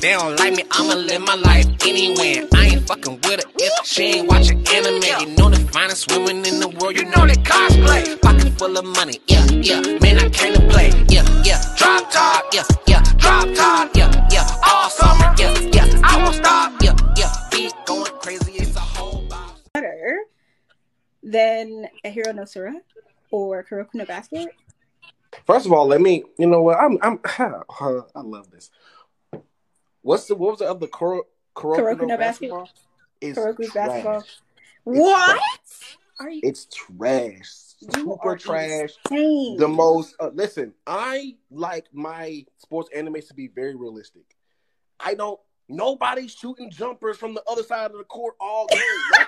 They don't like me, I'ma live my life anyway. I ain't fucking with her if she ain't watching anime. You know the finest women in the world, you know they cosplay. Pocket full of money, yeah, yeah. Man, I came to play, yeah, yeah. Drop top, yeah, yeah. Drop top, yeah, yeah. All summer, yeah, yeah. I won't stop, yeah, yeah. Beat going crazy, it's a whole box. better than a Hero no Sura or Kuroko no Basket? First of all, let me. You know what? I'm. I'm. I love this. What's the? What was the other Kuro, Kuroko, Kuroko no no basketball? It's Kuroko's trash. basketball. It's What? trash. Are you It's trash. You Super trash. insane. The most. Uh, listen, I like my sports animes to be very realistic. I don't. Nobody's shooting jumpers from the other side of the court all game. Nobody's doing that.